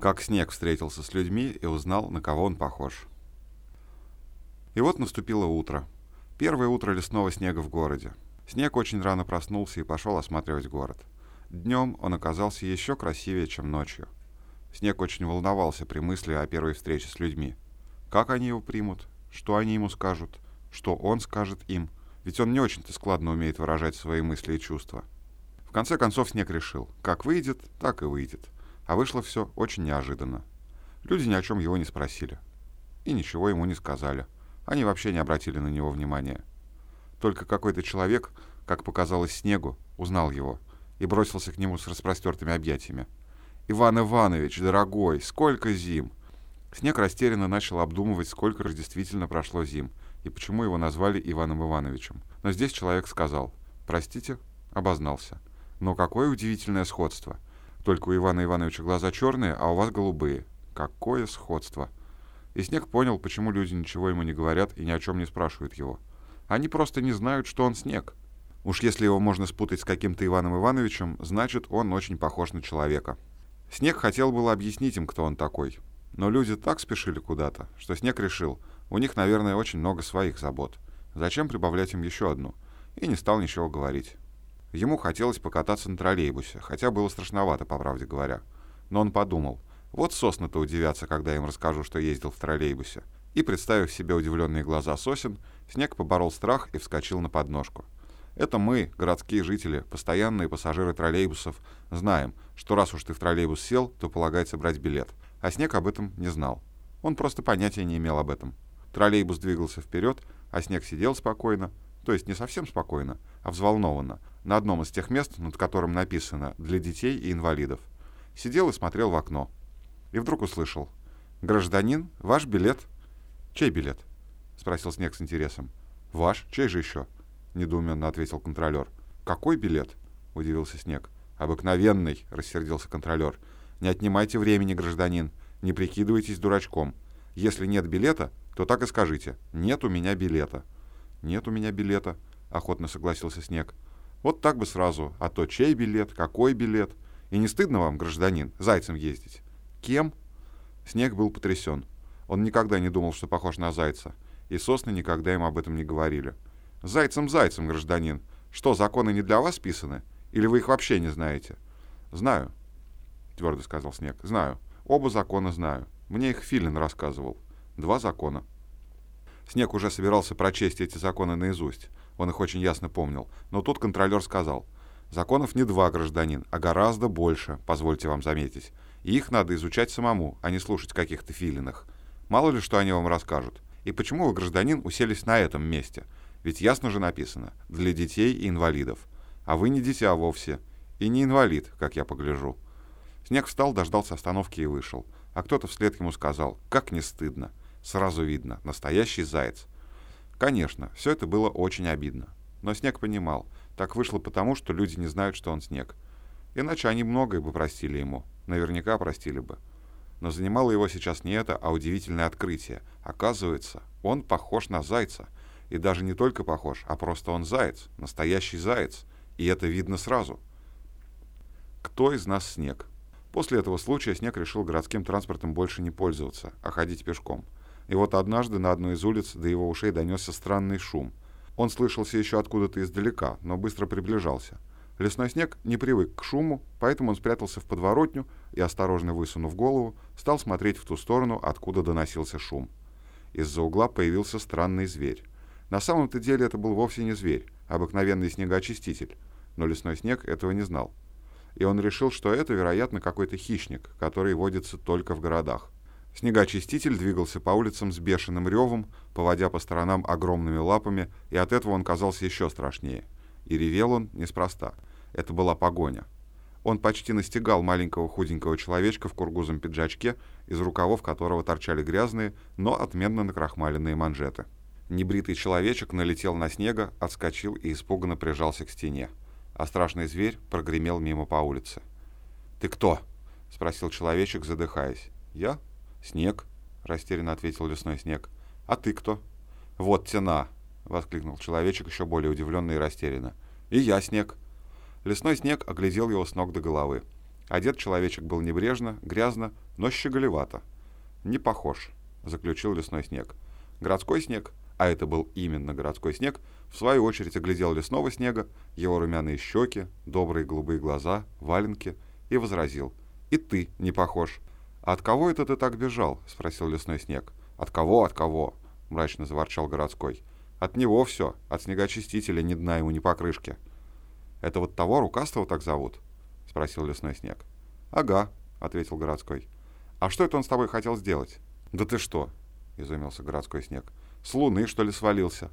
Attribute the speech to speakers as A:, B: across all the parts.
A: как снег встретился с людьми и узнал, на кого он похож. И вот наступило утро. Первое утро лесного снега в городе. Снег очень рано проснулся и пошел осматривать город. Днем он оказался еще красивее, чем ночью. Снег очень волновался при мысли о первой встрече с людьми. Как они его примут? Что они ему скажут? Что он скажет им? Ведь он не очень-то складно умеет выражать свои мысли и чувства. В конце концов Снег решил, как выйдет, так и выйдет. А вышло все очень неожиданно. Люди ни о чем его не спросили. И ничего ему не сказали. Они вообще не обратили на него внимания. Только какой-то человек, как показалось Снегу, узнал его и бросился к нему с распростертыми объятиями. «Иван Иванович, дорогой, сколько зим!» Снег растерянно начал обдумывать, сколько же действительно прошло зим, и почему его назвали Иваном Ивановичем. Но здесь человек сказал «Простите», обознался. «Но какое удивительное сходство! Только у Ивана Ивановича глаза черные, а у вас голубые. Какое сходство!» И Снег понял, почему люди ничего ему не говорят и ни о чем не спрашивают его. Они просто не знают, что он Снег. Уж если его можно спутать с каким-то Иваном Ивановичем, значит, он очень похож на человека. Снег хотел было объяснить им, кто он такой. Но люди так спешили куда-то, что Снег решил, у них, наверное, очень много своих забот. Зачем прибавлять им еще одну? И не стал ничего говорить. Ему хотелось покататься на троллейбусе, хотя было страшновато, по правде говоря. Но он подумал, вот сосны-то удивятся, когда им расскажу, что ездил в троллейбусе. И, представив себе удивленные глаза сосен, Снег поборол страх и вскочил на подножку. Это мы, городские жители, постоянные пассажиры троллейбусов, знаем, что раз уж ты в троллейбус сел, то полагается брать билет. А Снег об этом не знал. Он просто понятия не имел об этом. Троллейбус двигался вперед, а Снег сидел спокойно, то есть не совсем спокойно, а взволнованно, на одном из тех мест, над которым написано «Для детей и инвалидов». Сидел и смотрел в окно. И вдруг услышал «Гражданин, ваш билет». «Чей билет?» — спросил Снег с интересом. «Ваш? Чей же еще?» — недоуменно ответил контролер. «Какой билет?» — удивился Снег. «Обыкновенный», — рассердился контролер. «Не отнимайте времени, гражданин. Не прикидывайтесь дурачком. Если нет билета, то так и скажите. Нет у меня билета». «Нет у меня билета», — охотно согласился Снег. «Вот так бы сразу. А то чей билет, какой билет? И не стыдно вам, гражданин, зайцем ездить?» «Кем?» Снег был потрясен. Он никогда не думал, что похож на зайца. И сосны никогда им об этом не говорили. Зайцем зайцем, гражданин. Что, законы не для вас писаны? Или вы их вообще не знаете? Знаю, твердо сказал Снег. Знаю. Оба закона знаю. Мне их Филин рассказывал. Два закона. Снег уже собирался прочесть эти законы наизусть. Он их очень ясно помнил. Но тут контролер сказал. Законов не два, гражданин, а гораздо больше, позвольте вам заметить. И их надо изучать самому, а не слушать каких-то филинах. Мало ли, что они вам расскажут. И почему вы, гражданин, уселись на этом месте? Ведь ясно же написано «для детей и инвалидов». А вы не дитя вовсе. И не инвалид, как я погляжу. Снег встал, дождался остановки и вышел. А кто-то вслед ему сказал «как не стыдно». Сразу видно, настоящий заяц. Конечно, все это было очень обидно. Но Снег понимал, так вышло потому, что люди не знают, что он Снег. Иначе они многое бы простили ему. Наверняка простили бы. Но занимало его сейчас не это, а удивительное открытие. Оказывается, он похож на зайца — и даже не только похож, а просто он заяц, настоящий заяц. И это видно сразу. Кто из нас снег? После этого случая снег решил городским транспортом больше не пользоваться, а ходить пешком. И вот однажды на одной из улиц до его ушей донесся странный шум. Он слышался еще откуда-то издалека, но быстро приближался. Лесной снег не привык к шуму, поэтому он спрятался в подворотню и, осторожно высунув голову, стал смотреть в ту сторону, откуда доносился шум. Из-за угла появился странный зверь. На самом-то деле это был вовсе не зверь, а обыкновенный снегоочиститель, но лесной снег этого не знал. И он решил, что это, вероятно, какой-то хищник, который водится только в городах. Снегоочиститель двигался по улицам с бешеным ревом, поводя по сторонам огромными лапами, и от этого он казался еще страшнее. И ревел он неспроста. Это была погоня. Он почти настигал маленького худенького человечка в кургузом пиджачке, из рукавов которого торчали грязные, но отменно накрахмаленные манжеты. Небритый человечек налетел на снега, отскочил и испуганно прижался к стене. А страшный зверь прогремел мимо по улице. «Ты кто?» — спросил человечек, задыхаясь. «Я? Снег», — растерянно ответил лесной снег. «А ты кто?» «Вот тена!» — воскликнул человечек еще более удивленно и растерянно. «И я снег». Лесной снег оглядел его с ног до головы. Одет человечек был небрежно, грязно, но щеголевато. «Не похож», — заключил лесной снег. Городской снег, а это был именно городской снег, в свою очередь оглядел лесного снега, его румяные щеки, добрые голубые глаза, валенки, и возразил. «И ты не похож». «А от кого это ты так бежал?» — спросил лесной снег. «От кого, от кого?» — мрачно заворчал городской. «От него все, от снегоочистителя ни дна ему, ни покрышки». «Это вот того рукастого так зовут?» — спросил лесной снег. «Ага», — ответил городской. «А что это он с тобой хотел сделать?» «Да ты что?» — изумился городской снег. «С луны, что ли, свалился?»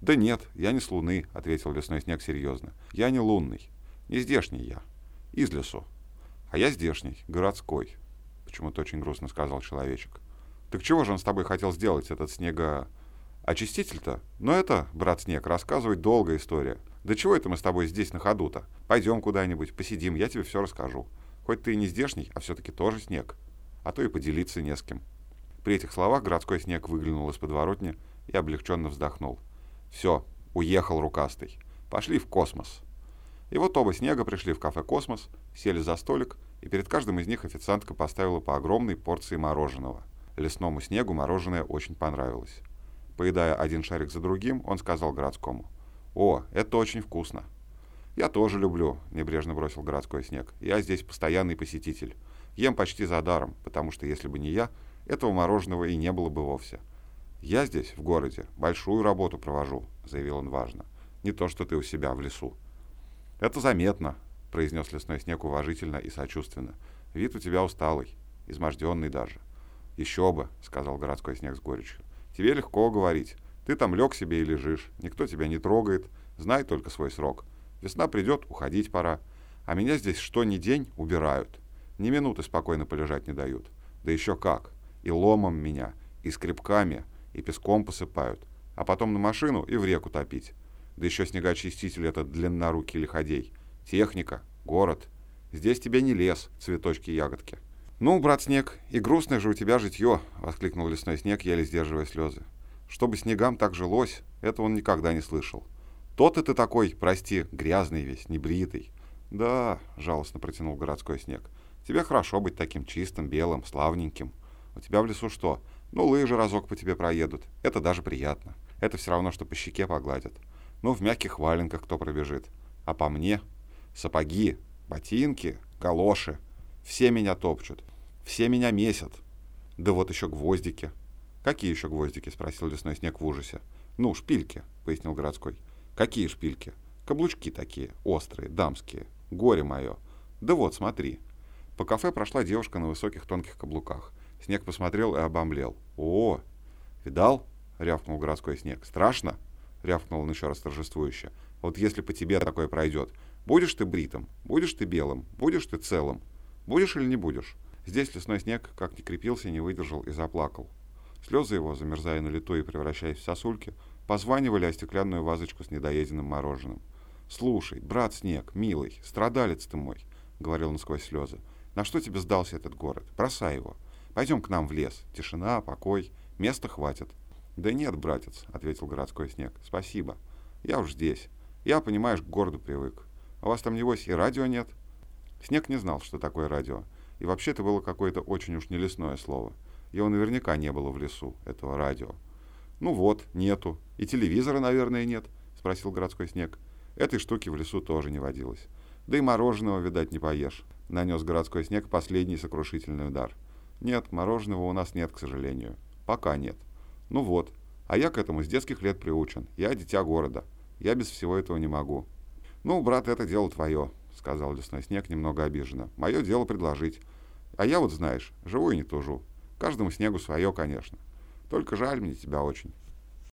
A: «Да нет, я не с луны», — ответил лесной снег серьезно. «Я не лунный. Не здешний я. Из лесу. А я здешний, городской», — почему-то очень грустно сказал человечек. «Так чего же он с тобой хотел сделать, этот снега... очиститель-то? Но это, брат Снег, рассказывать долгая история. Да чего это мы с тобой здесь на ходу-то? Пойдем куда-нибудь, посидим, я тебе все расскажу. Хоть ты и не здешний, а все-таки тоже снег. А то и поделиться не с кем». При этих словах городской снег выглянул из подворотни и облегченно вздохнул. «Все, уехал рукастый. Пошли в космос». И вот оба снега пришли в кафе «Космос», сели за столик, и перед каждым из них официантка поставила по огромной порции мороженого. Лесному снегу мороженое очень понравилось. Поедая один шарик за другим, он сказал городскому. «О, это очень вкусно». «Я тоже люблю», — небрежно бросил городской снег. «Я здесь постоянный посетитель. Ем почти за даром, потому что если бы не я, этого мороженого и не было бы вовсе. «Я здесь, в городе, большую работу провожу», — заявил он важно. «Не то, что ты у себя в лесу». «Это заметно», — произнес лесной снег уважительно и сочувственно. «Вид у тебя усталый, изможденный даже». «Еще бы», — сказал городской снег с горечью. «Тебе легко говорить. Ты там лег себе и лежишь. Никто тебя не трогает. Знай только свой срок. Весна придет, уходить пора. А меня здесь что ни день убирают. Ни минуты спокойно полежать не дают. Да еще как и ломом меня, и скребками, и песком посыпают, а потом на машину и в реку топить. Да еще снегоочиститель этот длиннорукий лиходей. Техника, город. Здесь тебе не лес, цветочки-ягодки. «Ну, брат Снег, и грустное же у тебя житье!» — воскликнул лесной снег, еле сдерживая слезы. «Чтобы снегам так жилось, это он никогда не слышал. Тот и ты такой, прости, грязный весь, небритый». «Да», — жалостно протянул городской снег, — «тебе хорошо быть таким чистым, белым, славненьким». У тебя в лесу что? Ну, лыжи разок по тебе проедут. Это даже приятно. Это все равно, что по щеке погладят. Ну, в мягких валенках кто пробежит. А по мне? Сапоги, ботинки, галоши. Все меня топчут. Все меня месят. Да вот еще гвоздики. Какие еще гвоздики? Спросил лесной снег в ужасе. Ну, шпильки, пояснил городской. Какие шпильки? Каблучки такие, острые, дамские. Горе мое. Да вот, смотри. По кафе прошла девушка на высоких тонких каблуках. Снег посмотрел и обомлел. «О, видал?» — рявкнул городской снег. «Страшно?» — рявкнул он еще раз торжествующе. «Вот если по тебе такое пройдет, будешь ты бритым, будешь ты белым, будешь ты целым, будешь или не будешь?» Здесь лесной снег, как ни крепился, не выдержал и заплакал. Слезы его, замерзая на лету и превращаясь в сосульки, позванивали о стеклянную вазочку с недоеденным мороженым. «Слушай, брат Снег, милый, страдалец ты мой», — говорил он сквозь слезы, — «на что тебе сдался этот город? Бросай его. Пойдем к нам в лес. Тишина, покой. Места хватит. Да нет, братец, ответил городской снег. Спасибо. Я уж здесь. Я, понимаешь, к городу привык. А у вас там, небось, и радио нет? Снег не знал, что такое радио. И вообще это было какое-то очень уж не лесное слово. Его наверняка не было в лесу, этого радио. «Ну вот, нету. И телевизора, наверное, нет», — спросил городской снег. «Этой штуки в лесу тоже не водилось. Да и мороженого, видать, не поешь», — нанес городской снег последний сокрушительный удар. Нет, мороженого у нас нет, к сожалению. Пока нет. Ну вот. А я к этому с детских лет приучен. Я дитя города. Я без всего этого не могу. Ну, брат, это дело твое, сказал лесной снег немного обиженно. Мое дело предложить. А я вот, знаешь, живу и не тужу. Каждому снегу свое, конечно. Только жаль мне тебя очень.